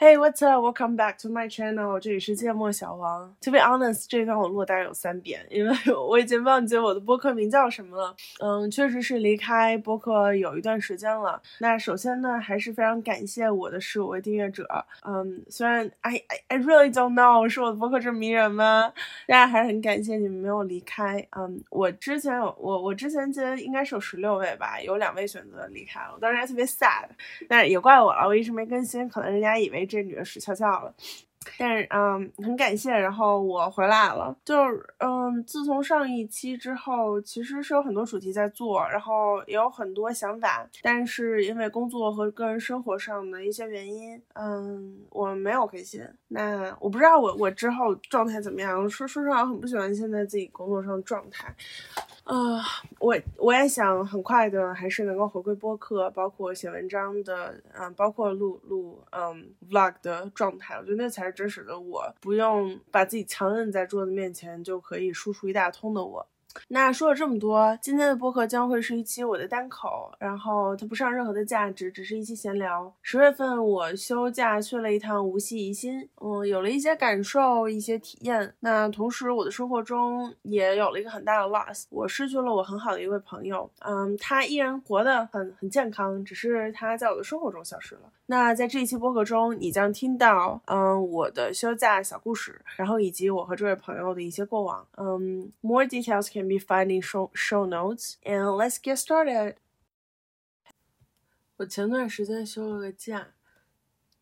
Hey, what's up? Welcome back to my channel. 这里是芥末小王。To be honest，这一段我录大概有三遍，因为 我已经忘记我的播客名叫什么了。嗯，确实是离开播客有一段时间了。那首先呢，还是非常感谢我的十五位订阅者。嗯，虽然 I I I really don't know 是我的播客这么迷人吗？大家还是很感谢你们没有离开。嗯，我之前有我我之前记得应该是有十六位吧，有两位选择离开了，我当时还特别 sad，但是也怪我了，我一直没更新，可能人家以为。这女的死翘翘了，但是嗯，很感谢。然后我回来了，就是嗯，自从上一期之后，其实是有很多主题在做，然后也有很多想法，但是因为工作和个人生活上的一些原因，嗯，我没有更新。那我不知道我我之后状态怎么样。说说实话，我很不喜欢现在自己工作上状态。啊，我我也想很快的，还是能够回归播客，包括写文章的，嗯，包括录录嗯 vlog 的状态，我觉得那才是真实的我，不用把自己强摁在桌子面前就可以输出一大通的我。那说了这么多，今天的播客将会是一期我的单口，然后它不上任何的价值，只是一期闲聊。十月份我休假去了一趟无锡宜兴，嗯，有了一些感受，一些体验。那同时我的生活中也有了一个很大的 loss，我失去了我很好的一位朋友，嗯，他依然活得很很健康，只是他在我的生活中消失了。那在这一期播客中，你将听到，嗯，我的休假小故事，然后以及我和这位朋友的一些过往，嗯，more details can be found in show show notes，and let's get started。我前段时间休了个假，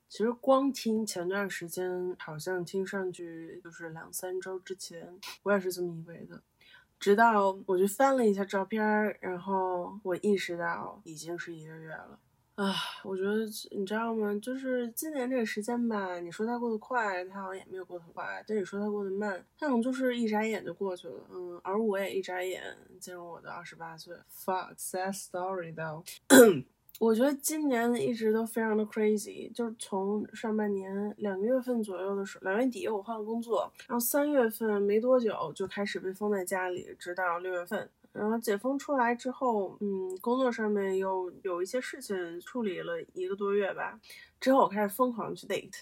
其实光听前段时间，好像听上去就是两三周之前，我也是这么以为的，直到我去翻了一下照片，然后我意识到已经是一个月了。啊，我觉得你知道吗？就是今年这个时间吧，你说它过得快，它好像也没有过得快；但你说它过得慢，它可能就是一眨眼就过去了。嗯，而我也一眨眼进入我的二十八岁。Fuck sad story though。我觉得今年一直都非常的 crazy，就是从上半年两个月份左右的时候，两月底我换了工作，然后三月份没多久就开始被封在家里，直到六月份。然后解封出来之后，嗯，工作上面又有一些事情处理了一个多月吧。之后我开始疯狂去 date，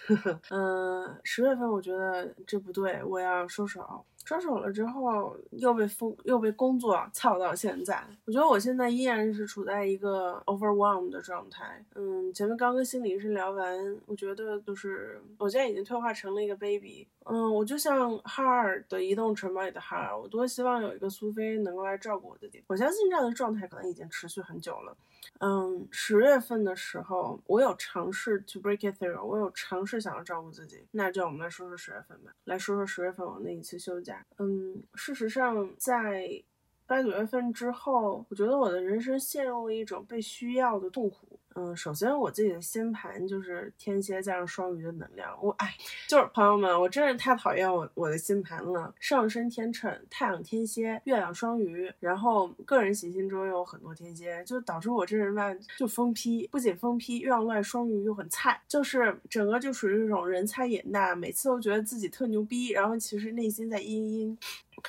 嗯，十月份我觉得这不对，我要收手。分手了之后，又被封，又被工作操到现在。我觉得我现在依然是处在一个 overwhelmed 的状态。嗯，前面刚跟心理医生聊完，我觉得就是我现在已经退化成了一个 baby。嗯，我就像哈尔的移动城堡里的哈尔，我多希望有一个苏菲能够来照顾我自己。我相信这样的状态可能已经持续很久了。嗯，十月份的时候，我有尝试 to break it through，我有尝试想要照顾自己。那就我们来说说十月份吧，来说说十月份我那一次休假。嗯，事实上，在八九月份之后，我觉得我的人生陷入了一种被需要的痛苦。嗯，首先我自己的星盘就是天蝎加上双鱼的能量，我哎，就是朋友们，我真是太讨厌我我的星盘了。上升天秤，太阳天蝎，月亮双鱼，然后个人行星中有很多天蝎，就导致我这人吧就疯批，不仅疯批，月亮外双鱼又很菜，就是整个就属于这种人菜眼大，每次都觉得自己特牛逼，然后其实内心在嘤嘤。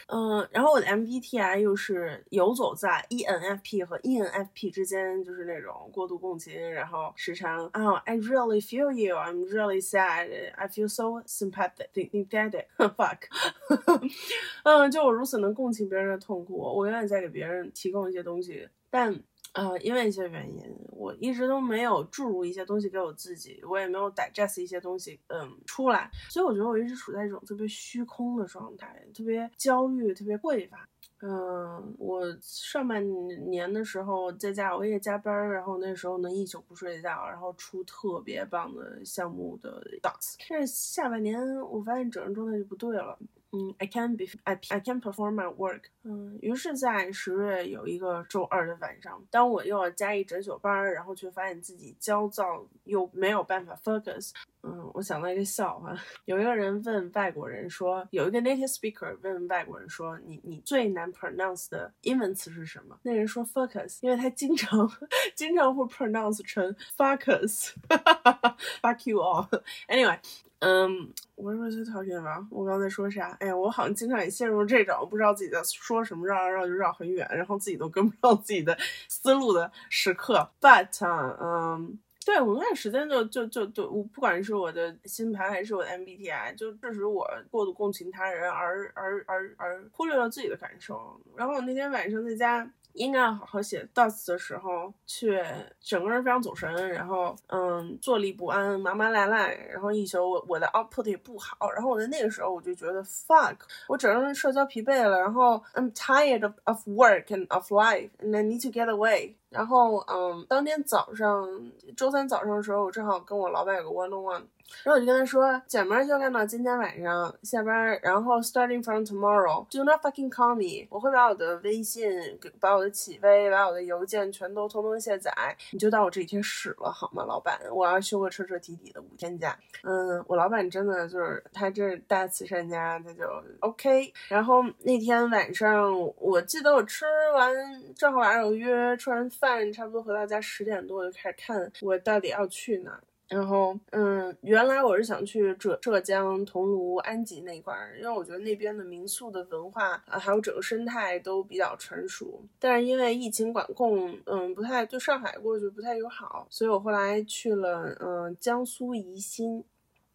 嗯，然后我的 MBTI 又是游走在 ENFP 和 ENFP 之间，就是那种过度共情，然后时常啊，I really feel you, I'm really sad, I feel so sympathetic, sympathetic, fuck，嗯，就我如此能共情别人的痛苦，我愿意再给别人提供一些东西，但。呃，因为一些原因，我一直都没有注入一些东西给我自己，我也没有 digest 一些东西，嗯，出来，所以我觉得我一直处在一种特别虚空的状态，特别焦虑，特别匮乏。嗯，我上半年的时候在家熬夜加班，然后那时候能一宿不睡觉，然后出特别棒的项目的 docs。但是下半年我发现整个状态就不对了。嗯，I can be I I can perform my work。嗯，于是，在十月有一个周二的晚上，当我又要加一整宿班，然后却发现自己焦躁又没有办法 focus。嗯，我想到一个笑话，有一个人问外国人说，有一个 native speaker 问外国人说，你你最难 pronounce 的英文词是什么？那人说 focus，因为他经常 经常会 pronounce 成 focus，fuck you all。Anyway。嗯，我是不是最讨厌吧？我刚才说啥？哎呀，我好像经常也陷入这种不知道自己在说什么，绕绕绕就绕很远，然后自己都跟不上自己的思路的时刻。But，嗯，对我那段时间就就就就，我不管是我的星盘还是我的 MBTI，就致使我过度共情他人，而而而而忽略了自己的感受。然后我那天晚上在家。应该要好好写 dots 的时候，却整个人非常走神，然后嗯，坐立不安，麻麻赖赖，然后一宿我我的 output 也不好，然后我在那个时候我就觉得 fuck，我整个人社交疲惫了，然后 I'm tired of of work and of life and I need to get away。然后嗯，当天早上周三早上的时候，我正好跟我老板有个 one on one。然后我就跟他说，姐们儿就干到今天晚上下班，然后 starting from tomorrow，do not fucking call me，我会把我的微信、把我的企微、把我的邮件全都通通卸载，你就当我这几天屎了好吗，老板？我要休个彻彻底底的五天假。嗯，我老板真的就是他这是大慈善家，他就 OK。然后那天晚上，我记得我吃完正好晚上有约，吃完饭差不多回到家十点多，我就开始看我到底要去哪。然后，嗯，原来我是想去浙浙江桐庐安吉那块儿，因为我觉得那边的民宿的文化啊，还有整个生态都比较成熟。但是因为疫情管控，嗯，不太对上海过去不太友好，所以我后来去了，嗯，江苏宜兴。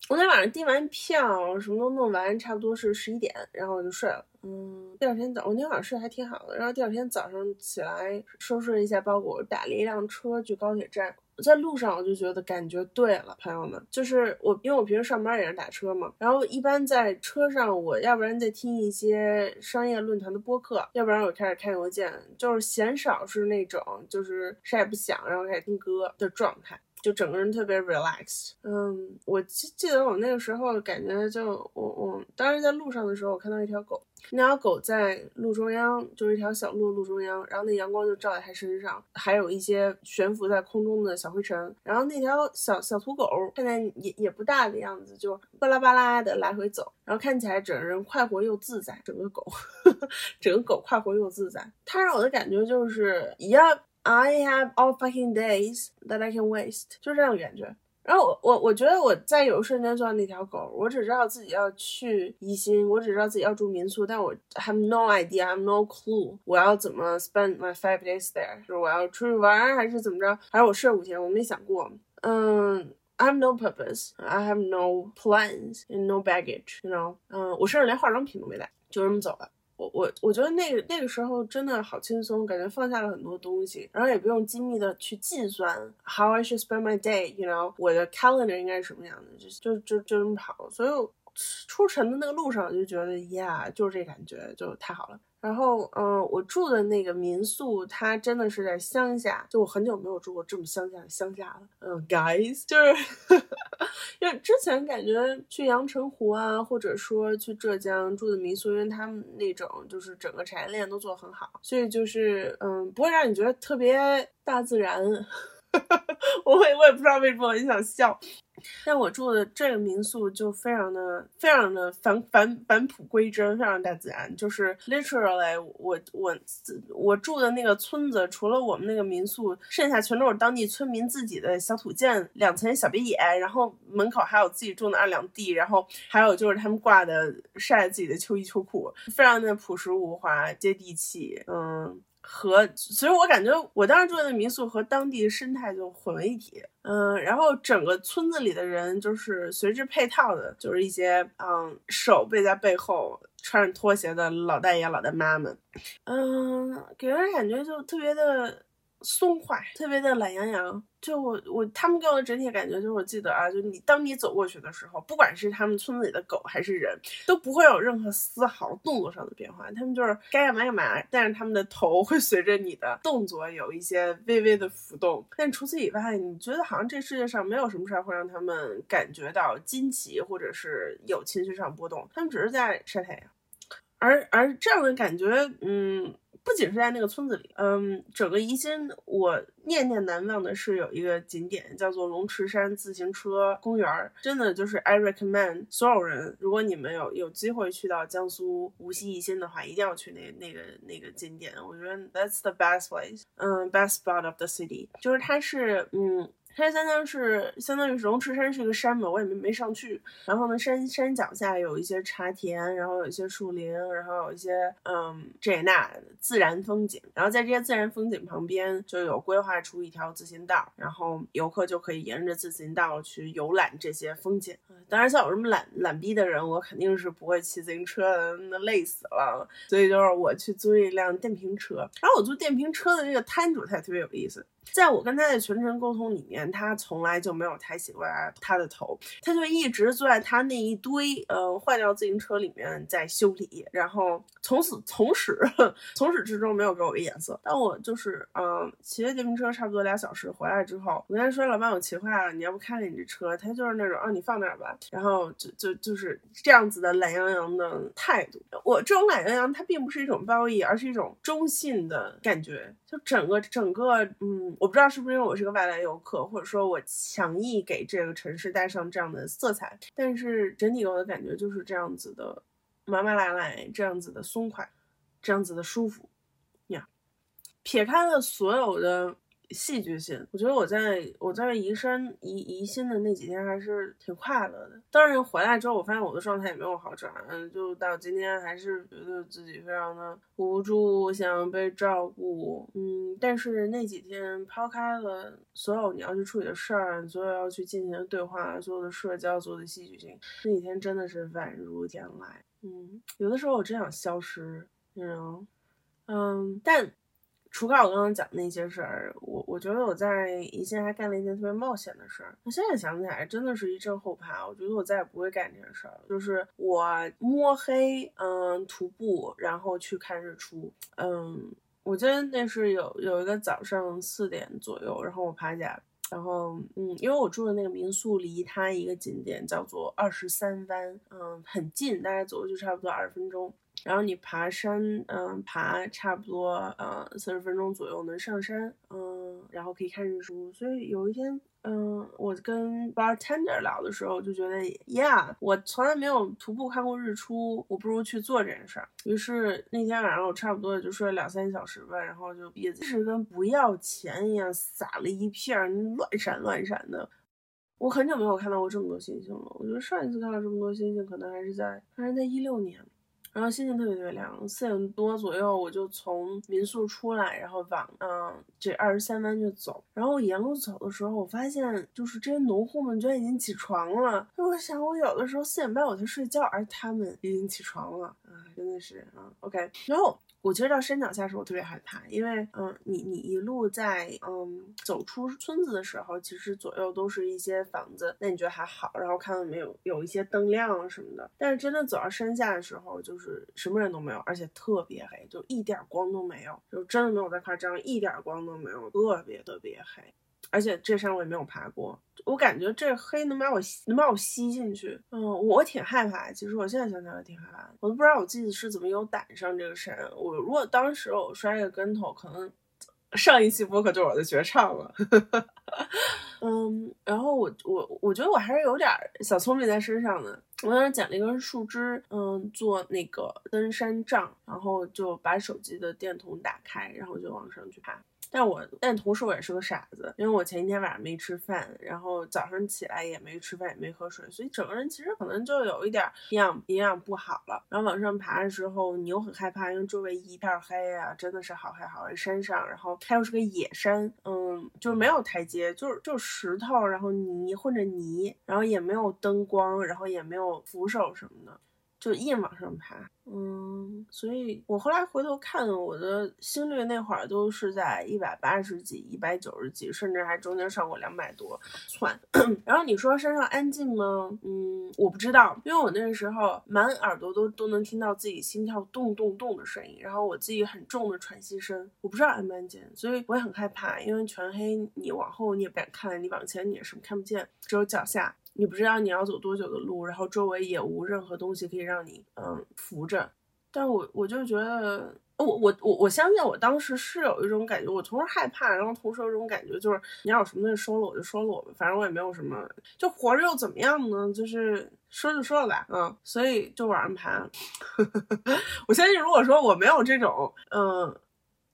我那晚上订完票，什么都弄完，差不多是十一点，然后我就睡了。嗯，第二天早，我那天晚上睡还挺好的。然后第二天早上起来收拾了一下包裹，打了一辆车去高铁站。在路上我就觉得感觉对了，朋友们，就是我，因为我平时上班也是打车嘛，然后一般在车上，我要不然在听一些商业论坛的播客，要不然我开始看邮件，就是鲜少是那种就是啥也不想，然后开始听歌的状态。就整个人特别 relaxed，嗯，我记记得我那个时候感觉就我我当时在路上的时候，我看到一条狗，那条狗在路中央，就是一条小路路中央，然后那阳光就照在它身上，还有一些悬浮在空中的小灰尘，然后那条小小土狗看见也也不大的样子，就巴拉巴拉的来回走，然后看起来整个人快活又自在，整个狗，整个狗快活又自在，它让我的感觉就是一样。I have all fucking days that I can waste，就这样感觉。然后我我我觉得我在有一瞬间做到那条狗，我只知道自己要去宜兴，我只知道自己要住民宿，但我 have no idea, I have no clue，我要怎么 spend my five days there，就是我要出去玩还是怎么着，还是我睡五天，我没想过。嗯，I have no purpose，I have no plans，and no baggage，you know，嗯，我甚至连化妆品都没带，就这么走了。我我我觉得那个那个时候真的好轻松，感觉放下了很多东西，然后也不用精密的去计算 how I should spend my day，you know，我的 calendar 应该是什么样的，就就就就这么跑，所以出城的那个路上我就觉得，yeah，就是这感觉就太好了。然后，嗯，我住的那个民宿，它真的是在乡下，就我很久没有住过这么乡下的乡下了。嗯，guys，就是，因为之前感觉去阳澄湖啊，或者说去浙江住的民宿，因为他们那种就是整个产业链都做得很好，所以就是，嗯，不会让你觉得特别大自然。我也我也不知道为什么很想笑。但我住的这个民宿就非常的非常的返返返璞归真，非常大自然。就是 literally，我我我住的那个村子，除了我们那个民宿，剩下全都是当地村民自己的小土建，两层小别野，然后门口还有自己种的二两地，然后还有就是他们挂的晒自己的秋衣秋裤，非常的朴实无华，接地气。嗯。和，所以我感觉我当时住的民宿和当地生态就混为一体，嗯，然后整个村子里的人就是随之配套的，就是一些嗯手背在背后穿着拖鞋的老大爷老大妈们，嗯，给人感觉就特别的。松快，特别的懒洋洋。就我我他们给我的整体感觉就是，我记得啊，就你当你走过去的时候，不管是他们村子里的狗还是人，都不会有任何丝毫动作上的变化。他们就是该干嘛干嘛，但是他们的头会随着你的动作有一些微微的浮动。但除此以外，你觉得好像这世界上没有什么事儿会让他们感觉到惊奇，或者是有情绪上波动。他们只是在晒太阳，而而这样的感觉，嗯。不仅是在那个村子里，嗯，整个宜兴我念念难忘的是有一个景点叫做龙池山自行车公园，真的就是 I recommend 所有人，如果你们有有机会去到江苏无锡宜兴的话，一定要去那那个那个景点。我觉得 that's the best place，嗯，best spot of the city，就是它是嗯。黑三江是相当于是龙池山是一个山嘛，我也没没上去。然后呢，山山脚下有一些茶田，然后有一些树林，然后有一些嗯这那自然风景。然后在这些自然风景旁边，就有规划出一条自行道，然后游客就可以沿着自行道去游览这些风景。当然，像我这么懒懒逼的人，我肯定是不会骑自行车的，那累死了。所以就是我去租一辆电瓶车。然后我租电瓶车的这个摊主他也特别有意思。在我跟他的全程沟通里面，他从来就没有抬起过他的头，他就一直坐在他那一堆呃坏掉自行车里面在修理，然后从此从始 从始至终没有给我个眼色。但我就是嗯骑着电瓶车差不多俩小时回来之后，我跟他说老板我骑坏了，你要不看看你这车？他就是那种啊你放那儿吧，然后就就就是这样子的懒洋洋的态度。我这种懒洋洋，它并不是一种褒义，而是一种中性的感觉。就整个整个嗯。我不知道是不是因为我是个外来游客，或者说我强意给这个城市带上这样的色彩，但是整体给我的感觉就是这样子的，麻麻赖赖，这样子的松快，这样子的舒服呀。撇开了所有的。戏剧性，我觉得我在我在宜山宜宜兴的那几天还是挺快乐的。当然回来之后，我发现我的状态也没有好转，嗯，就到今天还是觉得自己非常的无助，想被照顾，嗯。但是那几天抛开了所有你要去处理的事儿，所有要去进行的对话，所有的社交，所有的戏剧性，那几天真的是宛如天籁，嗯。有的时候我真想消失，你知道，嗯，但。除开我刚刚讲那些事儿，我我觉得我在宜兴还干了一件特别冒险的事儿。那现在想起来，真的是一阵后怕。我觉得我再也不会干这件事儿了。就是我摸黑，嗯，徒步，然后去看日出。嗯，我记得那是有有一个早上四点左右，然后我爬起来，然后嗯，因为我住的那个民宿离它一个景点叫做二十三湾，嗯，很近，大概走过去差不多二十分钟。然后你爬山，嗯，爬差不多呃四十分钟左右能上山，嗯，然后可以看日出。所以有一天，嗯，我跟 bartender 聊的时候，就觉得，Yeah，我从来没有徒步看过日出，我不如去做这件事儿。于是那天晚上我差不多也就睡了两三小时吧，然后就鼻子是跟不要钱一样撒了一片，乱闪乱闪的。我很久没有看到过这么多星星了。我觉得上一次看到这么多星星，可能还是在还是在一六年。然后星星特别特别亮，四点多左右我就从民宿出来，然后往嗯这二十三湾就走。然后我沿路走的时候，我发现就是这些农户们居然已经起床了。我想我有的时候四点半我才睡觉，而他们已经起床了啊，真的是啊。OK，然后。我其实到山脚下时候我特别害怕，因为嗯，你你一路在嗯走出村子的时候，其实左右都是一些房子，那你觉得还好，然后看到没有有一些灯亮什么的。但是真的走到山下的时候，就是什么人都没有，而且特别黑，就一点光都没有，就真的没有在夸张，一点光都没有，特别特别黑。而且这山我也没有爬过，我感觉这黑能把我能把我吸进去。嗯，我挺害怕。其实我现在想想也挺害怕。我都不知道我自己是怎么有胆上这个山。我如果当时我摔个跟头，可能上一期播客就是我的绝唱了。嗯，然后我我我觉得我还是有点小聪明在身上的。我当时捡了一根树枝，嗯，做那个登山杖，然后就把手机的电筒打开，然后就往上去爬。但我，但同时我也是个傻子，因为我前一天晚上没吃饭，然后早上起来也没吃饭，也没喝水，所以整个人其实可能就有一点营养营养不好了。然后往上爬的时候，你又很害怕，因为周围一片黑啊，真的是好黑好黑。山上，然后它又是个野山，嗯，就是没有台阶，就是就石头，然后泥混着泥，然后也没有灯光，然后也没有扶手什么的。就硬往上爬，嗯，所以我后来回头看，我的心率那会儿都是在一百八十几、一百九十几，甚至还中间上过两百多窜。然后你说山上安静吗？嗯，我不知道，因为我那个时候满耳朵都都能听到自己心跳咚咚咚的声音，然后我自己很重的喘息声，我不知道安不安静，所以我也很害怕，因为全黑，你往后你也不敢看，你往前你也什么看不见，只有脚下。你不知道你要走多久的路，然后周围也无任何东西可以让你嗯扶着，但我我就觉得，我我我我相信我当时是有一种感觉，我同时害怕，然后同时有一种感觉，就是你要有什么东西收了我就收了我吧，反正我也没有什么，就活着又怎么样呢？就是说就说了吧，嗯，所以就往上爬。我相信如果说我没有这种嗯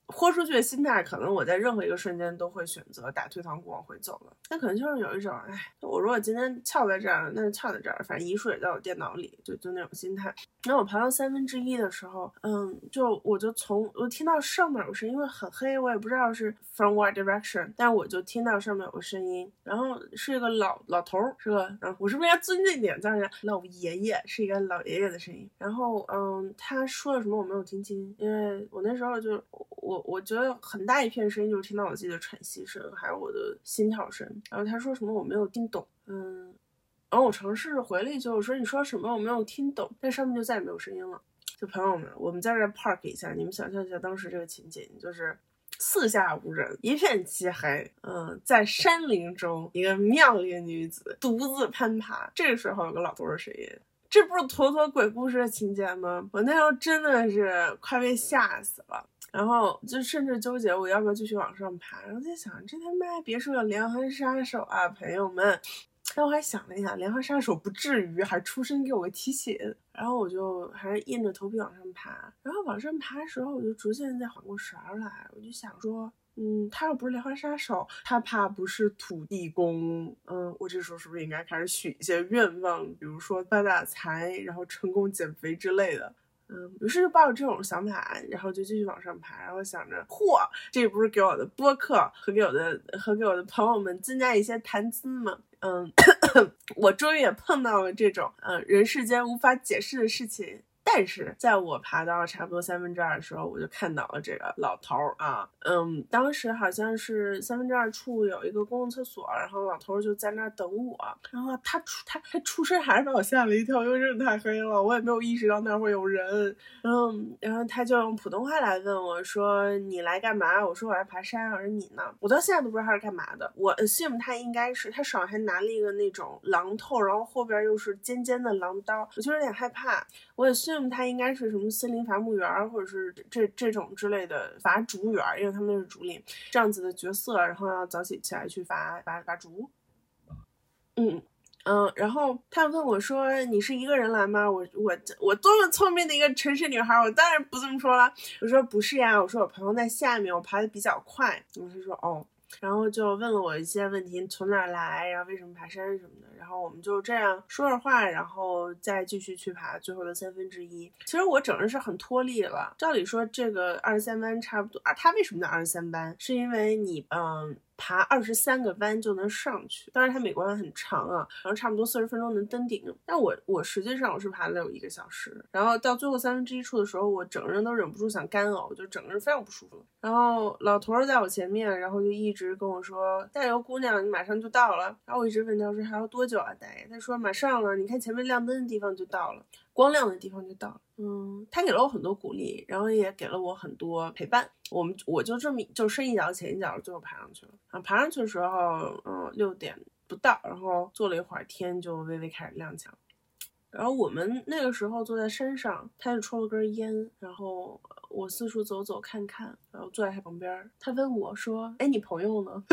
豁出去的心态，可能我在任何一个瞬间都会选择打退堂鼓往回走了。那可能就是有一种，哎，我如果今天翘在这儿，那就翘在这儿，反正遗书也在我电脑里，就就那种心态。那我爬到三分之一的时候，嗯，就我就从我听到上面有声音，因为很黑，我也不知道是 from what direction，但我就听到上面有个声音，然后是一个老老头儿，是吧？嗯，我是不是应该尊敬点，叫人家老爷爷，是一个老爷爷的声音。然后，嗯，他说了什么我没有听清，因为我那时候就我我觉得很大一片声音就是听到我自己的喘息声，还有我的心跳声。然后他说什么我没有听懂，嗯。然后我尝试回了一句，我说你说什么我没有听懂，但上面就再也没有声音了。就朋友们，我们在这 park 一下，你们想象一下当时这个情景，就是四下无人，一片漆黑，嗯，在山林中，一个妙龄女子独自攀爬。这个时候有个老头的声音，这不是妥妥鬼故事的情节吗？我那时候真的是快被吓死了，然后就甚至纠结我要不要继续往上爬，然后在想这他妈别说有连环杀手啊，朋友们。但我还想了一下，连环杀手不至于还出声给我个提醒，然后我就还是硬着头皮往上爬。然后往上爬的时候，我就逐渐在缓过神来，我就想说，嗯，他又不是连环杀手，他怕不是土地公，嗯，我这时候是不是应该开始许一些愿望，比如说发大财，然后成功减肥之类的？嗯，于是就抱着这种想法，然后就继续往上爬，然后想着，嚯，这不是给我的播客和给我的和给我的朋友们增加一些谈资吗？嗯，我终于也碰到了这种，嗯，人世间无法解释的事情。但是在我爬到差不多三分之二的时候，我就看到了这个老头儿啊，嗯，当时好像是三分之二处有一个公共厕所，然后老头儿就在那儿等我，然后他出他他出声还是把我吓了一跳，因为真的太黑了，我也没有意识到那儿会有人，然后然后他就用普通话来问我说你来干嘛？我说我来爬山，我说你呢？我到现在都不知道他是干嘛的，我 assume 他应该是他手上还拿了一个那种榔头，然后后边又是尖尖的榔刀，我就有点害怕，我 assume。他应该是什么森林伐木员，或者是这这种之类的伐竹员，因为他们是竹林这样子的角色，然后要早起起来去伐伐伐竹。嗯嗯，然后他问我说：“你是一个人来吗？”我我我多么聪明的一个城市女孩，我当然不这么说了。我说：“不是呀，我说我朋友在下面，我爬的比较快。”然后他说：“哦。”然后就问了我一些问题，从哪来，然后为什么爬山什么的。然后我们就这样说着话，然后再继续去爬最后的三分之一。其实我整个是很脱力了。照理说这个二十三班差不多啊，他为什么叫二十三班？是因为你嗯。爬二十三个弯就能上去，当然它美观很长啊，然后差不多四十分钟能登顶。但我我实际上我是爬了有一个小时，然后到最后三分之一处的时候，我整个人都忍不住想干呕，就整个人非常不舒服。然后老头儿在我前面，然后就一直跟我说：“加油，姑娘，你马上就到了。”然后我一直问他说：“还要多久啊，大爷？”他说：“马上了，你看前面亮灯的地方就到了。”光亮的地方就到了，嗯，他给了我很多鼓励，然后也给了我很多陪伴。我们我就这么就深一脚浅一脚，最后爬上去了。啊，爬上去的时候，嗯，六点不到，然后坐了一会儿，天就微微开始亮起来。然后我们那个时候坐在山上，他就抽了根烟，然后我四处走走看看，然后坐在他旁边。他问我说：“哎，你朋友呢？”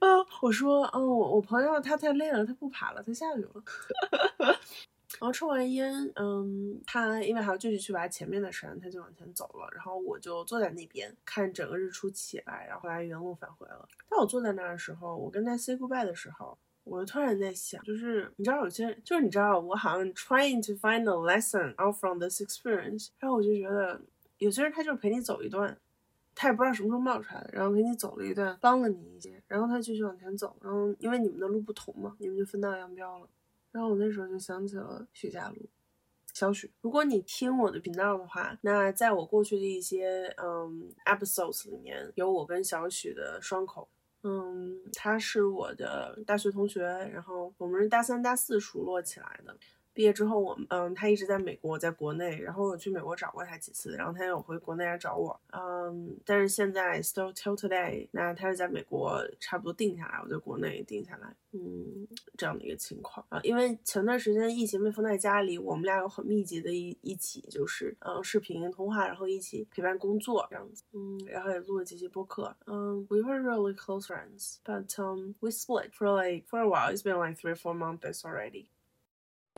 啊，我说：“嗯，我我朋友他太累了，他不爬了，他下去了。” 然后抽完烟，嗯，他因为还要继续去爬前面的山，他就往前走了。然后我就坐在那边看整个日出起来，然后来原路返回了。当我坐在那儿的时候，我跟他 say goodbye 的时候，我就突然在想，就是你知道有些，就是你知道我好像 trying to find a lesson out from this experience。然后我就觉得有些人他就是陪你走一段，他也不知道什么时候冒出来的，然后陪你走了一段，帮了你一些，然后他继续往前走，然后因为你们的路不同嘛，你们就分道扬镳了。然后我那时候就想起了许佳璐，小许。如果你听我的频道的话，那在我过去的一些嗯 episodes 里面有我跟小许的双口。嗯，他是我的大学同学，然后我们是大三、大四熟络起来的。毕业之后，我们嗯，他一直在美国，在国内，然后我去美国找过他几次，然后他有回国内来找我，嗯，但是现在 still till today，那他是在美国差不多定下来，我在国内定下来，嗯，这样的一个情况。啊，因为前段时间疫情被封在家里，我们俩有很密集的一一起就是嗯视频通话，然后一起陪伴工作这样子，嗯，然后也录了几期播客，嗯，we were really close friends，but um we split for like for a while，it's been like three four months already。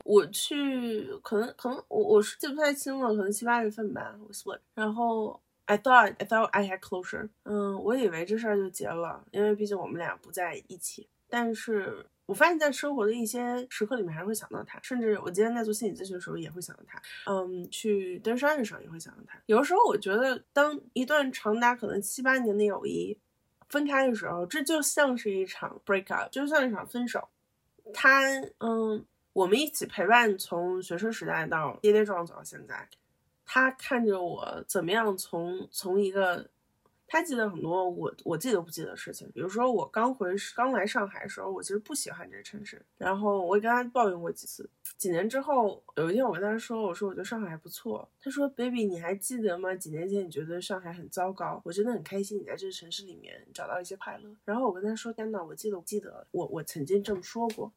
我去，可能可能我我是记不太清了，可能七八月份吧，我。然后 I thought I thought I had closure。嗯，我以为这事儿就结了，因为毕竟我们俩不在一起。但是我发现，在生活的一些时刻里面，还是会想到他。甚至我今天在做心理咨询的时候，也会想到他。嗯，去登山的时候也会想到他。有的时候，我觉得，当一段长达可能七八年的友谊分开的时候，这就像是一场 break up，就像一场分手。他，嗯，我们一起陪伴从学生时代到跌跌撞撞走到现在。他看着我怎么样从从一个。他记得很多我我自己都不记得的事情，比如说我刚回刚来上海的时候，我其实不喜欢这个城市，然后我也跟他抱怨过几次。几年之后，有一天我跟他说，我说我觉得上海还不错。他说，baby，你还记得吗？几年前你觉得上海很糟糕，我真的很开心你在这个城市里面找到一些快乐。然后我跟他说，天呐，我记得我记得我我曾经这么说过。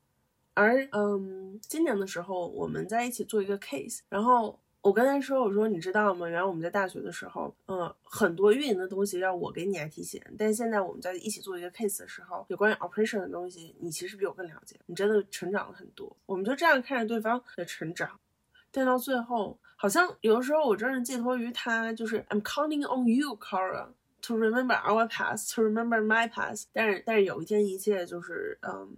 而嗯，今年的时候我们在一起做一个 case，然后。我跟他说：“我说你知道吗？原来我们在大学的时候，嗯，很多运营的东西要我给你来提醒。但现在我们在一起做一个 case 的时候，有关于 operation 的东西，你其实比我更了解。你真的成长了很多。我们就这样看着对方的成长，但到最后，好像有的时候我真是寄托于他，就是 I'm counting on you, Kara, to remember our past, to remember my past。但是，但是有一天一切就是嗯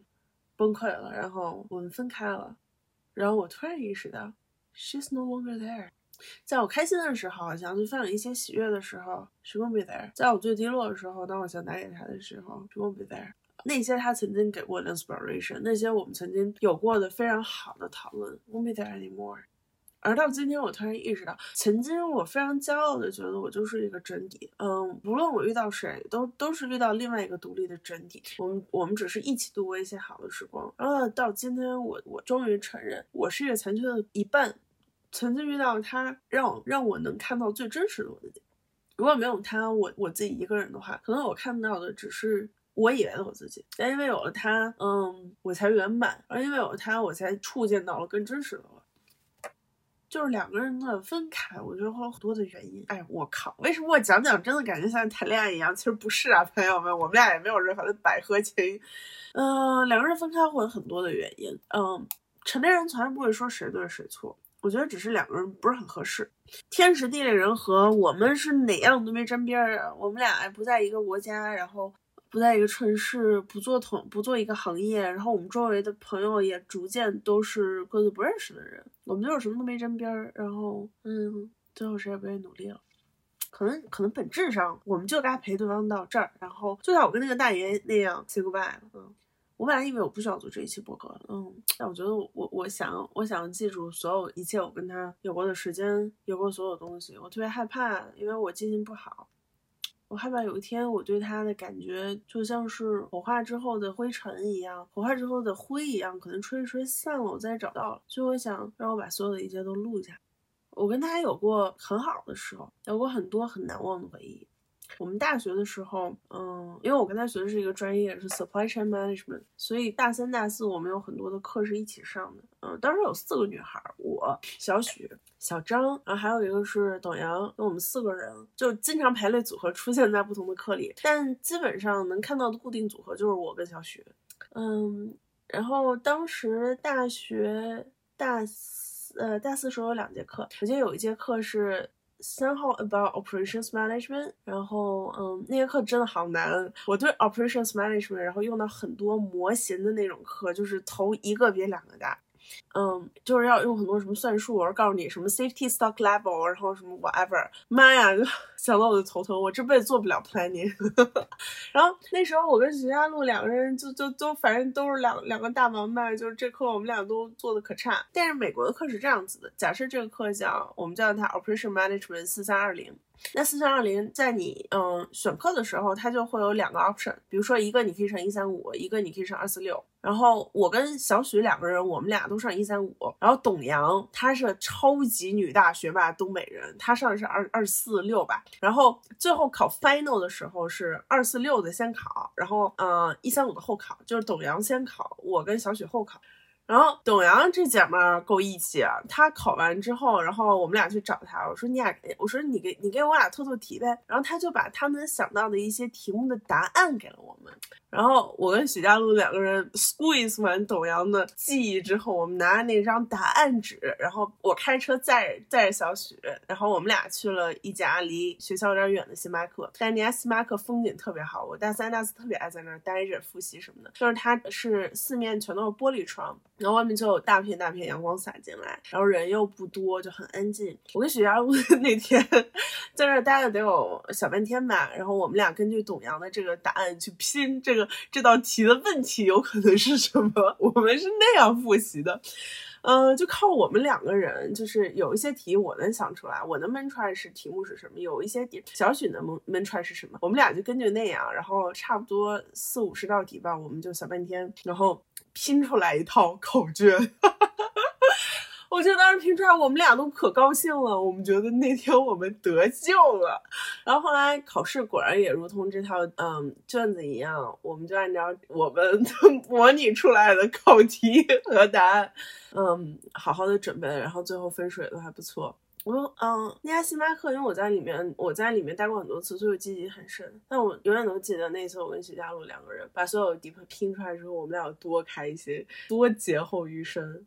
崩溃了，然后我们分开了，然后我突然意识到。” She's no longer there。在我开心的时候，想要去分享一些喜悦的时候，She won't be there。在我最低落的时候，当我想打给他的时候，She won't be there。那些他曾经给过的 inspiration，那些我们曾经有过的非常好的讨论，won't be there anymore。而到今天，我突然意识到，曾经我非常骄傲的觉得我就是一个真谛，嗯，无论我遇到谁，都都是遇到另外一个独立的真谛。我们我们只是一起度过一些好的时光。然后到今天，我我终于承认，我是一个残缺的一半。曾经遇到他，让让我能看到最真实的我自己。如果没有他，我我自己一个人的话，可能我看到的只是我以为的我自己。但因为有了他，嗯，我才圆满。而因为有了他，我才触见到了更真实的我。就是两个人的分开，我觉得会有很多的原因。哎，我靠，为什么我讲讲真的感觉像谈恋爱一样？其实不是啊，朋友们，我们俩也没有任何的百合情。嗯，两个人分开会有很多的原因。嗯，成年人从来不会说谁对谁错。我觉得只是两个人不是很合适，天时地利人和，我们是哪样都没沾边儿啊。我们俩不在一个国家，然后不在一个城市，不做同不做一个行业，然后我们周围的朋友也逐渐都是各自不认识的人，我们就是什么都没沾边儿。然后，嗯，最后谁也不愿意努力了。可能可能本质上我们就该陪对方到这儿，然后就像我跟那个大爷那样 say goodbye 了，嗯。我本来以为我不需要做这一期播客，嗯，但我觉得我我想我想记住所有一切我跟他有过的时间，有过所有东西。我特别害怕，因为我记性不好，我害怕有一天我对他的感觉就像是火化之后的灰尘一样，火化之后的灰一样，可能吹一吹散了，我再找到了。所以我想让我把所有的一切都录下。我跟他有过很好的时候，有过很多很难忘的回忆。我们大学的时候，嗯，因为我跟他学的是一个专业，是 supply chain management，所以大三、大四我们有很多的课是一起上的。嗯，当时有四个女孩，我、小许、小张，然后还有一个是董阳，我们四个人就经常排列组合出现在不同的课里，但基本上能看到的固定组合就是我跟小许。嗯，然后当时大学大四，呃，大四时候有两节课，首先有一节课是。三号 about operations management，然后嗯，那些课真的好难。我对 operations management，然后用到很多模型的那种课，就是头一个比两个大。嗯，就是要用很多什么算术，我告诉你什么 safety stock level，然后什么 whatever，妈呀，想到我就头疼，我这辈子做不了 planning。然后那时候我跟徐佳璐两个人就就都反正都是两两个大王八，就是这课我们俩都做的可差。但是美国的课是这样子的，假设这个课叫我们叫它 operation management 四三二零。那四三二零在你嗯选课的时候，它就会有两个 option，比如说一个你可以上一三五，一个你可以上二四六。然后我跟小许两个人，我们俩都上一三五。然后董阳她是超级女大学霸，东北人，她上的是二二四六吧。然后最后考 final 的时候是二四六的先考，然后嗯一三五的后考，就是董阳先考，我跟小许后考。然后董阳这姐们儿够义气啊！她考完之后，然后我们俩去找她，我说你俩，我说你给你给我俩透透题呗。然后她就把她能想到的一些题目的答案给了我们。然后我跟许佳璐两个人 squeeze 完董阳的记忆之后，我们拿着那张答案纸，然后我开车载载着小许，然后我们俩去了一家离学校有点远的星巴克。但那家星巴克风景特别好，我大三大四特别爱在那儿待着复习什么的。就是它是四面全都是玻璃窗。然后外面就有大片大片阳光洒进来，然后人又不多，就很安静。我跟许佳璐 那天在那待了得有小半天吧，然后我们俩根据董阳的这个答案去拼这个这道题的问题有可能是什么，我们是那样复习的。呃，就靠我们两个人，就是有一些题我能想出来，我能闷出来是题目是什么；有一些题小许能闷闷出来是什么，我们俩就根据那样，然后差不多四五十道题吧，我们就小半天，然后。拼出来一套口诀，我记得当时拼出来，我们俩都可高兴了。我们觉得那天我们得救了。然后后来考试果然也如同这套嗯卷子一样，我们就按照我们模拟出来的考题和答案，嗯，好好的准备，然后最后分数也都还不错。我说，嗯，那家星巴克，因为我在里面，我在里面待过很多次，所以我记忆很深。但我永远都记得那次我跟徐佳璐两个人把所有题拼出来之后，我们俩有多开心，多劫后余生。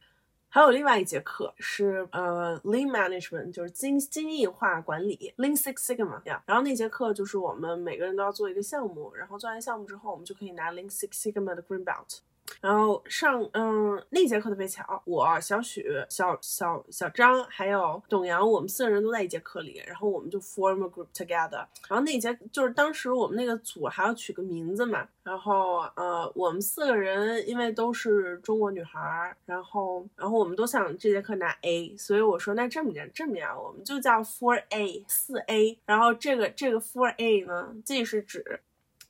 还有另外一节课是呃，Lean Management，就是精精益化管理，Lean Six Sigma 呀。然后那节课就是我们每个人都要做一个项目，然后做完项目之后，我们就可以拿 Lean Six Sigma 的 Green Belt。然后上嗯那节课特别巧，我小许、小小小张还有董阳，我们四个人都在一节课里，然后我们就 form a group together。然后那节就是当时我们那个组还要取个名字嘛，然后呃我们四个人因为都是中国女孩，然后然后我们都想这节课拿 A，所以我说那这么着这么样，我们就叫 four A 四 A。然后这个这个 four A 呢，既是指。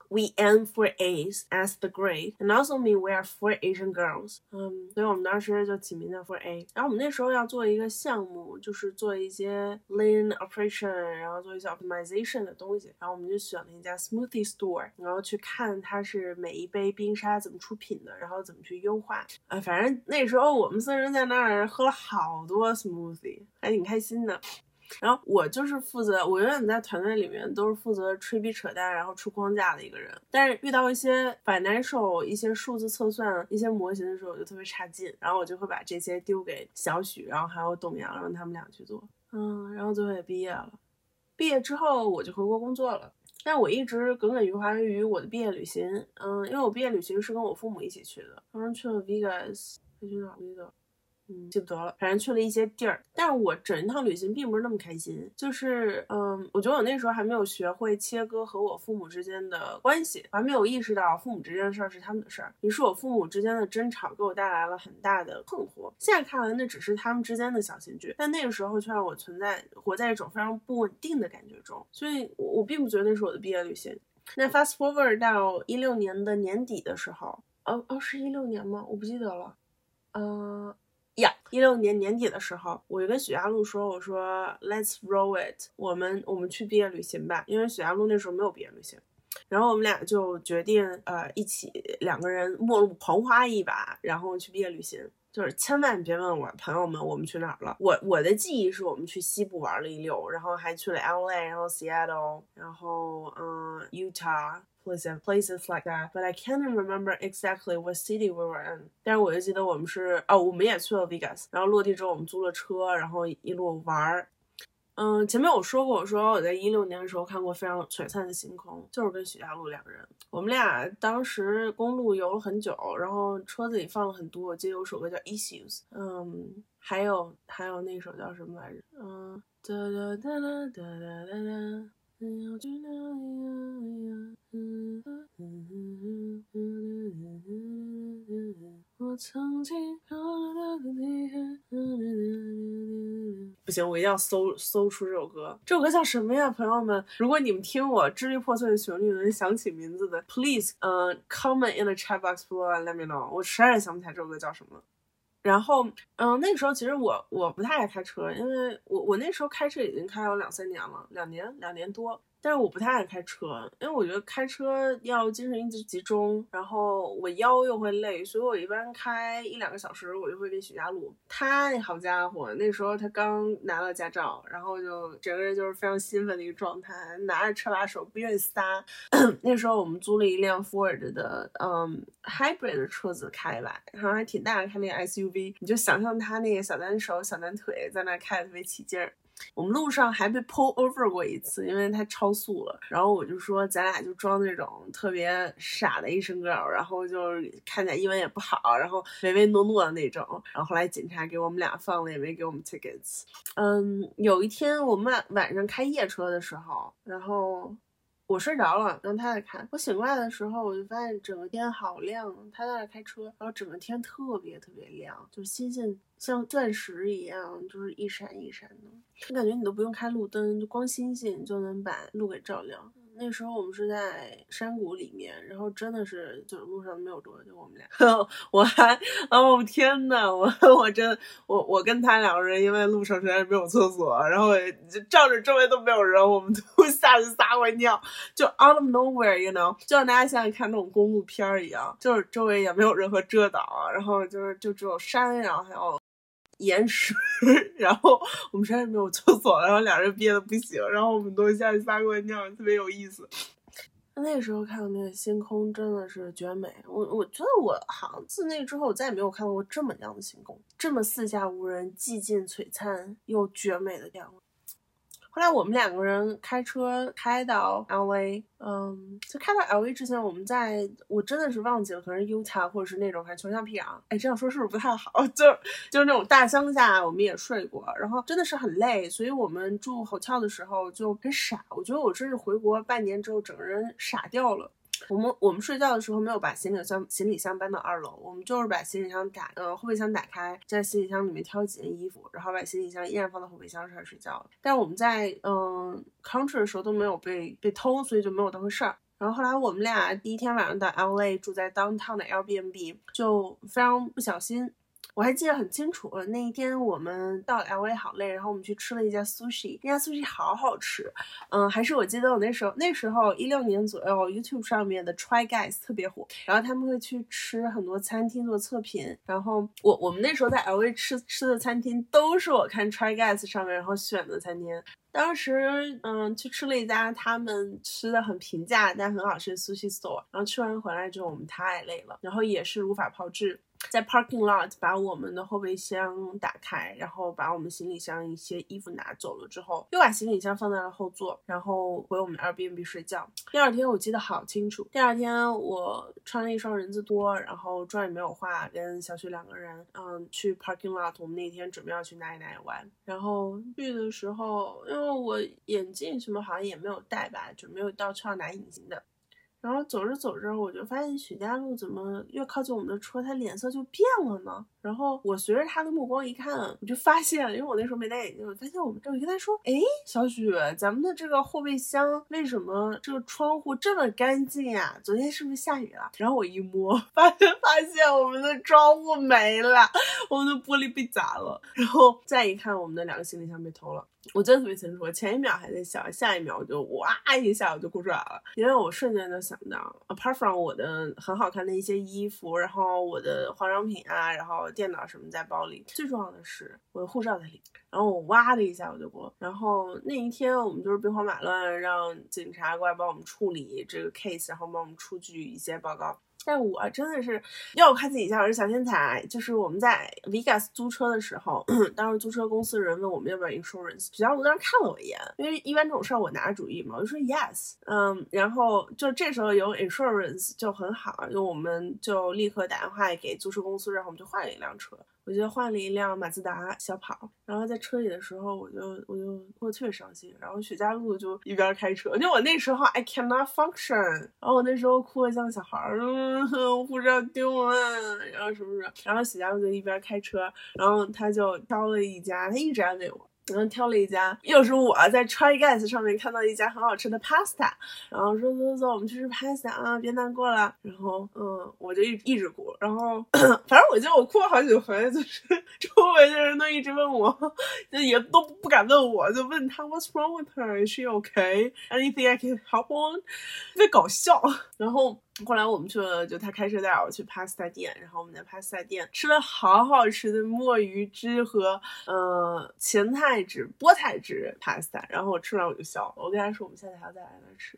We aim for A's as the grade, and also mean we are four Asian girls. 嗯，所以我们当时就起名叫 For A。然后我们那时候要做一个项目，就是做一些 lean operation，然后做一些 optimization 的东西。然后我们就选了一家 smoothie store，然后去看它是每一杯冰沙怎么出品的，然后怎么去优化。啊，反正那时候我们四人在那儿喝了好多 smoothie，还挺开心的。然后我就是负责，我永远在团队里面都是负责吹逼扯淡，然后出框架的一个人。但是遇到一些 financial、一些数字测算、一些模型的时候，我就特别差劲。然后我就会把这些丢给小许，然后还有董阳，让他们俩去做。嗯，然后最后也毕业了。毕业之后我就回国工作了。但我一直耿耿于怀于我的毕业旅行。嗯，因为我毕业旅行是跟我父母一起去的，当时去了 Vegas，还去哪儿来着？嗯，记不得了，反正去了一些地儿，但是我整一趟旅行并不是那么开心，就是，嗯，我觉得我那时候还没有学会切割和我父母之间的关系，我还没有意识到父母之间的事儿是他们的事儿，于是我父母之间的争吵给我带来了很大的困惑。现在看来那只是他们之间的小情绪，但那个时候却让我存在活在一种非常不稳定的感觉中，所以我并不觉得那是我的毕业旅行。那 fast forward 到一六年的年底的时候，哦哦，是一六年吗？我不记得了，呃。呀，一六年年底的时候，我就跟许佳璐说：“我说，Let's roll it，我们我们去毕业旅行吧。因为许佳璐那时候没有毕业旅行，然后我们俩就决定，呃，一起两个人末路狂花一把，然后去毕业旅行。就是千万别问我朋友们我们去哪儿了，我我的记忆是我们去西部玩了一溜，然后还去了 LA，然后 Seattle，然后嗯 Utah。” places places like that, but I can't remember exactly what city we were in. 但是我就记得我们是哦，我们也去了 Vegas，然后落地之后我们租了车，然后一路玩儿。嗯，前面我说过，我说我在一六年的时候看过非常璀璨的星空，就是跟许佳璐两个人。我们俩当时公路游了很久，然后车子里放了很多，我记得有首歌叫 Issues，嗯，还有还有那首叫什么来着？嗯，哒哒哒哒哒哒哒不行，我一定要搜搜出这首歌。这首歌叫什么呀，朋友们？如果你们听我支离破碎的旋律能想起名字的，please，嗯，comment in the chat box below and let me know。我实在想不起来这首歌叫什么。然后，嗯，那个时候其实我我不太爱开车，因为我我那时候开车已经开了两三年了，两年两年多。但是我不太爱开车，因为我觉得开车要精神一直集中，然后我腰又会累，所以我一般开一两个小时，我就会给许家路。他那好家伙，那时候他刚拿了驾照，然后就整个人就是非常兴奋的一个状态，拿着车把手不愿意撒。那时候我们租了一辆 Ford 的嗯 Hybrid 的车子开吧，然后还挺大，开那个 SUV，你就想象他那个小单手、小单腿在那开的特别起劲儿。我们路上还被 pull over 过一次，因为他超速了。然后我就说，咱俩就装那种特别傻的一身 girl，然后就看起来英文也不好，然后唯唯诺诺的那种。然后后来警察给我们俩放了，也没给我们 tickets。嗯，有一天我们晚晚上开夜车的时候，然后。我睡着了，让他在看。我醒过来的时候，我就发现整个天好亮。他在那开车，然后整个天特别特别亮，就是星星像钻石一样，就是一闪一闪的。就感觉你都不用开路灯，就光星星就能把路给照亮。那时候我们是在山谷里面，然后真的是就是路上没有多，就我们俩。我还哦天呐，我我真我我跟他两个人，因为路上实在是没有厕所，然后就照着周围都没有人，我们 都下去撒过尿，就 out of nowhere，you know，就像大家现在看那种公路片儿一样，就是周围也没有任何遮挡，然后就是就只有山，然后还有。延迟，然后我们实在没有厕所，然后俩人憋的不行，然后我们都下去撒过尿，特别有意思。那时候看到那个星空真的是绝美，我我觉得我好像自那之后我再也没有看到过这么亮的星空，这么四下无人、寂静璀璨又绝美的亮。后来我们两个人开车开到 L A，嗯，就开到 L A 之前，我们在我真的是忘记了，可能是 Utah 或者是那种还穷乡僻壤。哎，这样说是不是不太好？就就是那种大乡下，我们也睡过，然后真的是很累，所以我们住 hotel 的时候就很傻。我觉得我真是回国半年之后，整个人傻掉了。我们我们睡觉的时候没有把行李箱行李箱搬到二楼，我们就是把行李箱打呃后备箱打开，在行李箱里面挑几件衣服，然后把行李箱依然放到后备箱上睡觉。但是我们在嗯 country 的时候都没有被被偷，所以就没有当回事儿。然后后来我们俩第一天晚上到 LA 住在 downtown 的 Airbnb，就非常不小心。我还记得很清楚，那一天我们到 L A 好累，然后我们去吃了一家 sushi，那家 sushi 好好吃，嗯，还是我记得我那时候那时候一六年左右，YouTube 上面的 Try Guys 特别火，然后他们会去吃很多餐厅做测评，然后我我们那时候在 L A 吃吃的餐厅都是我看 Try Guys 上面然后选的餐厅，当时嗯去吃了一家他们吃的很平价但很好吃的 sushi store，然后吃完回来之后我们太累了，然后也是无法炮制。在 parking lot 把我们的后备箱打开，然后把我们行李箱一些衣服拿走了之后，又把行李箱放在了后座，然后回我们 Airbnb 睡觉。第二天我记得好清楚，第二天我穿了一双人字拖，然后妆也没有化，跟小雪两个人，嗯，去 parking lot。我们那天准备要去哪里哪里玩，然后去的时候，因为我眼镜什么好像也没有戴吧，就没有到车上拿隐形的。然后走着走着，我就发现许家路怎么越靠近我们的车，他脸色就变了呢？然后我随着他的目光一看，我就发现，因为我那时候没戴眼镜，我发现我们，我跟他说：“哎，小许，咱们的这个后备箱为什么这个窗户这么干净呀？昨天是不是下雨了？”然后我一摸，发现发现我们的窗户没了，我们的玻璃被砸了。然后再一看，我们的两个行李箱被偷了。我真的特别清楚，前一秒还在笑，下一秒我就哇一下我就哭出来了，因为我瞬间就想到，apart from 我的很好看的一些衣服，然后我的化妆品啊，然后电脑什么在包里，最重要的是我的护照在里，然后我哇的一下我就过，然后那一天我们就是兵荒马乱，让警察过来帮我们处理这个 case，然后帮我们出具一些报告。但我真的是要夸自己一下，我是小天才。就是我们在 Vegas 租车的时候，当时租车公司的人问我们要不要 insurance，只要我当时看了我一眼，因为一般这种事儿我拿主意嘛，我就说 yes，嗯，然后就这时候有 insurance 就很好，就我们就立刻打电话给租车公司，然后我们就换了一辆车。我就换了一辆马自达小跑，然后在车里的时候，我就我就过得特别伤心。然后许家路就一边开车，就我那时候 I cannot function，然后我那时候哭的像小孩儿，嗯，护照丢了，然后什么什么，然后许家路就一边开车，然后他就挑了一家，他一直安慰我。然后挑了一家，又是我在 Try Guys 上面看到一家很好吃的 pasta，然后说走走走，我们去吃 pasta 啊，别难过了。然后嗯，我就一一直哭，然后 反正我记得我哭了好几回，就是 周围的人都都一直问我，就也都不敢问我，就问他 What's wrong with her? Is she okay? Anything I can help on? 特别搞笑。然后后来我们去了，就他开车带我去 pasta 店，然后我们在 pasta 店吃了好好吃的墨鱼汁和呃芹菜汁、菠菜汁 pasta。然后我吃完我就笑了，我跟他说我们下次还要再来那吃。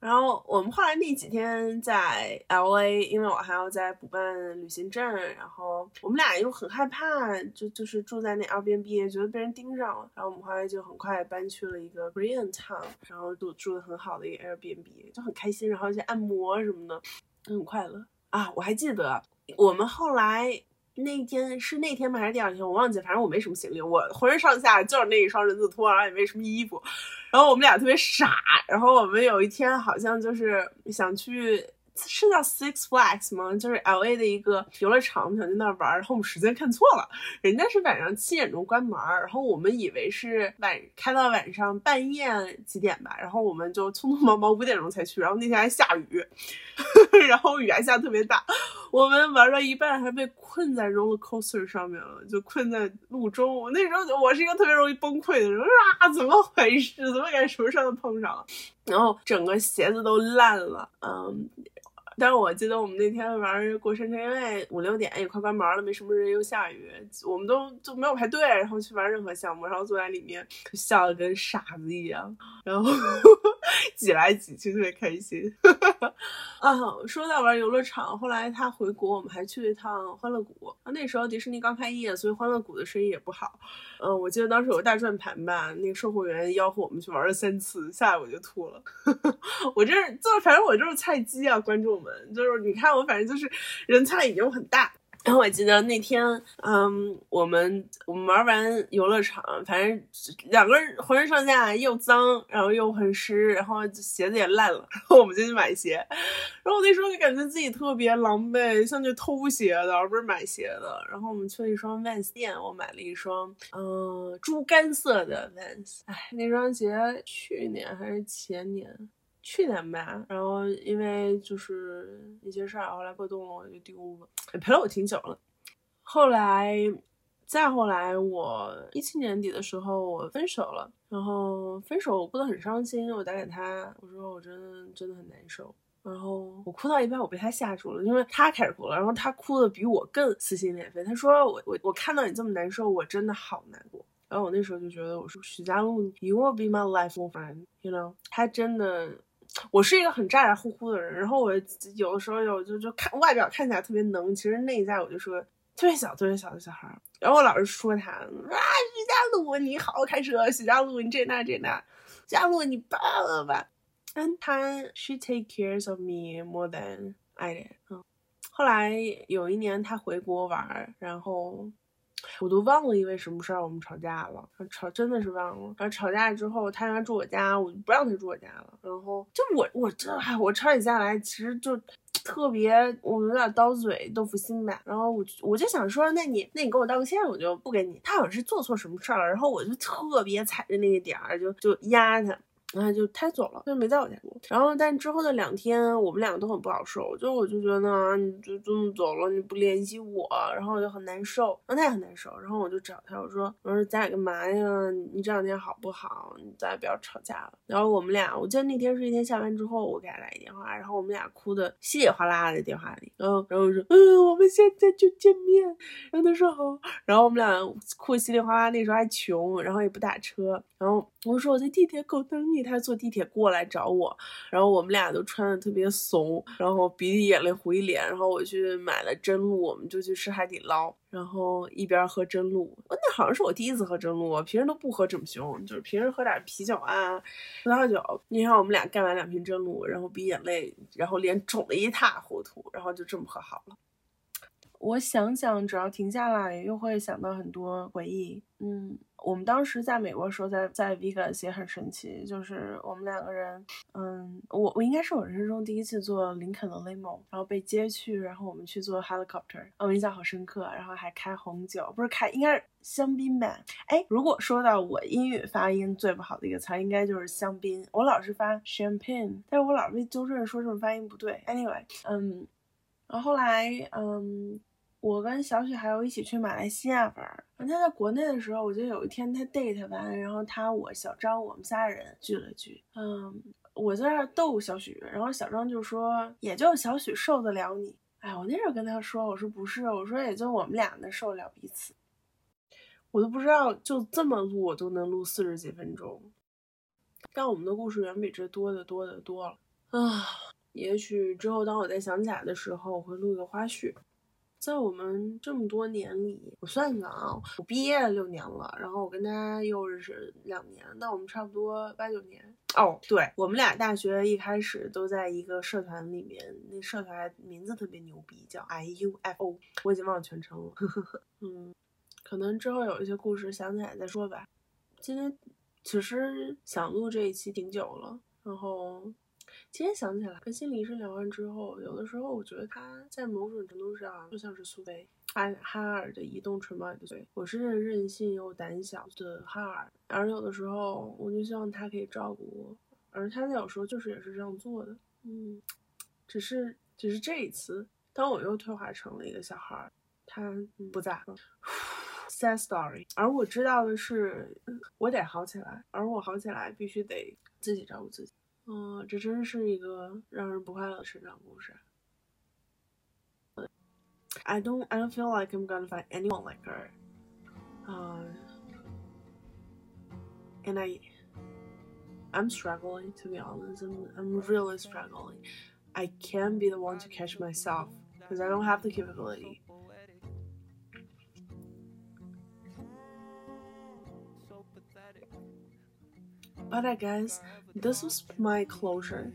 然后我们后来那几天在 L A，因为我还要再补办旅行证，然后我们俩又很害怕，就就是住在那 Airbnb，觉得被人盯上了。然后我们后来就很快搬去了一个 Korean town，然后住住的很好的一个 Airbnb，就很开心，然后去按摩什么的，很快乐啊！我还记得我们后来。那天是那天吗？还是第二天？我忘记，反正我没什么行李，我浑身上下就是那一双人字拖，然后也没什么衣服。然后我们俩特别傻，然后我们有一天好像就是想去。是叫 Six Flags 吗？就是 L A 的一个游乐场，我们想去那儿玩，然后我们时间看错了，人家是晚上七点钟关门，然后我们以为是晚开到晚上半夜几点吧，然后我们就匆匆忙忙五点钟才去，然后那天还下雨，然后雨还下特别大，我们玩到一半还被困在 roller coaster 上面了，就困在路中。我那时候我是一个特别容易崩溃的人，啊，怎么回事？怎么感觉什么事都碰上了？然后整个鞋子都烂了，嗯。但是我记得我们那天玩过山车，因为五六点也快关门了，没什么人，又下雨，我们都就没有排队，然后去玩任何项目，然后坐在里面笑的跟傻子一样，然后 挤来挤去特别开心。啊，说到玩游乐场，后来他回国，我们还去了一趟欢乐谷。那时候迪士尼刚开业，所以欢乐谷的生意也不好。嗯，我记得当时有个大转盘吧，那个售货员吆喝我们去玩了三次，下来我就吐了。我这就反正我就是菜鸡啊，观众们。就是你看我，反正就是人菜已经很大。然后我记得那天，嗯，我们我们玩完游乐场，反正两个人浑身上下又脏，然后又很湿，然后鞋子也烂了。然后我们就去买鞋，然后我那时候就感觉自己特别狼狈，像去偷鞋的，而不是买鞋的。然后我们去了一双 Vans 店，我买了一双，嗯，猪肝色的 Vans。哎，那双鞋去年还是前年。去年吧，然后因为就是一些事儿，后来破洞了，我就丢了，陪了我挺久了。后来，再后来，我一七年底的时候，我分手了，然后分手我哭得很伤心，我打给他，我说我真的真的很难受。然后我哭到一半，我被他吓住了，因为他开始哭了，然后他哭的比我更撕心裂肺。他说我我我看到你这么难受，我真的好难过。然后我那时候就觉得，我说许佳璐，You will be my life friend，you know，他真的。我是一个很咋咋呼呼的人，然后我有的时候有就就看外表看起来特别能，其实内在我就说特别小特别小的小孩。然后我老是说他啊，徐佳璐你好好开车，徐佳璐你这那这那，佳璐你棒了吧？嗯，他 she take cares of me more than I did。嗯，后来有一年他回国玩，然后。我都忘了因为什么事儿我们吵架了，吵真的是忘了。然后吵架之后，他要住我家，我就不让他住我家了。然后就我我这我吵起架来，其实就特别我有点刀嘴豆腐心吧。然后我我就想说，那你那你跟我道个歉，我就不给你。他好像是做错什么事儿了，然后我就特别踩着那个点儿，就就压他。然后就他走了，就没在我家过。然后，但之后的两天，我们两个都很不好受。就我就觉得，你就这么走了，你不联系我，然后我就很难受。然后他也很难受。然后我就找他，我说，我说咱俩干嘛呀？你这两天好不好？咱俩不要吵架了。然后我们俩，我记得那天是一天下班之后，我给他打一电话，然后我们俩哭的稀里哗啦的电话里。然后，然后我说，嗯，我们现在就见面。然后他说好。然后我们俩哭稀里哗啦，那时候还穷，然后也不打车。然后我说我在地铁口等你。他坐地铁过来找我，然后我们俩都穿的特别怂，然后鼻涕眼泪糊一脸，然后我去买了真露，我们就去吃海底捞，然后一边喝真露，那好像是我第一次喝真露，我平时都不喝这么凶，就是平时喝点啤酒啊，葡萄酒。你看我们俩干完两瓶真露，然后鼻眼泪，然后脸肿的一塌糊涂，然后就这么喝好了。我想想，只要停下来，又会想到很多回忆。嗯，我们当时在美国时候，在在 Vegas 也很神奇，就是我们两个人，嗯，我我应该是我人生中第一次坐林肯的 limo，然后被接去，然后我们去坐 helicopter，我印象好深刻。然后还开红酒，不是开，应该是香槟吧？哎，如果说到我英语发音最不好的一个词，应该就是香槟。我老是发 champagne，但是我老是被纠正说这种发音不对。Anyway，嗯，然后后来，嗯。我跟小雪还有一起去马来西亚玩，然后他在国内的时候，我记得有一天他 date 完，然后他我小张我们仨人聚了聚。嗯，我在那逗小许，然后小张就说：“也就小许受得了你。”哎，我那时候跟他说：“我说不是，我说也就我们俩能受得了彼此。”我都不知道就这么录，我都能录四十几分钟。但我们的故事远比这多的多的多了啊！也许之后当我再想起来的时候，我会录一个花絮。在我们这么多年里，我算算啊，我毕业六年了，然后我跟他又认识两年，那我们差不多八九年。哦，对，我们俩大学一开始都在一个社团里面，那社团名字特别牛逼，叫 IUFO，我已经忘了全称了。嗯，可能之后有一些故事想起来再说吧。今天其实想录这一期挺久了，然后。今天想起来，跟心理医生聊完之后，有的时候我觉得他在某种程度上就像是苏菲，哈哈尔的移动城堡里的。我是任性又胆小的哈尔，而有的时候我就希望他可以照顾我，而他有时候就是也是这样做的。嗯，只是只是这一次，当我又退化成了一个小孩，他不在了。Sad story。而我知道的是，我得好起来，而我好起来必须得自己照顾自己。嗯，这真是一个让人不快乐的成长故事。I don't, I don't feel like I'm gonna find anyone like her. Uh, and I, I'm struggling to be honest. I'm, I'm really struggling. I can't be the one to catch myself because I don't have the capability. But I guess this was my closure。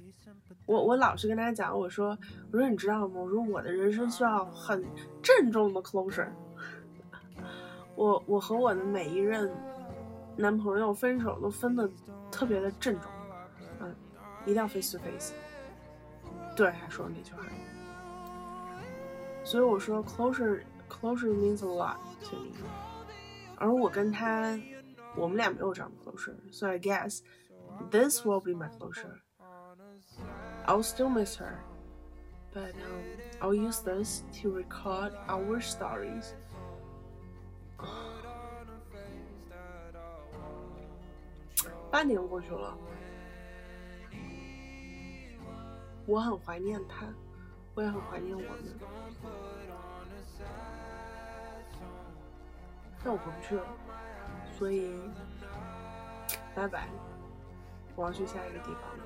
我我老是跟大家讲，我说我说你知道吗？我说我的人生需要很郑重的 closure。我我和我的每一任男朋友分手都分的特别的郑重，嗯，一定要 face to face。对，还说那句话。所以我说 closure closure means a lot to me。而我跟他。我们俩没有这样的 closure, so I guess this will be my closure. I'll still miss her, but um, I'll use this to record our stories. 所以，拜拜，我要去下一个地方了。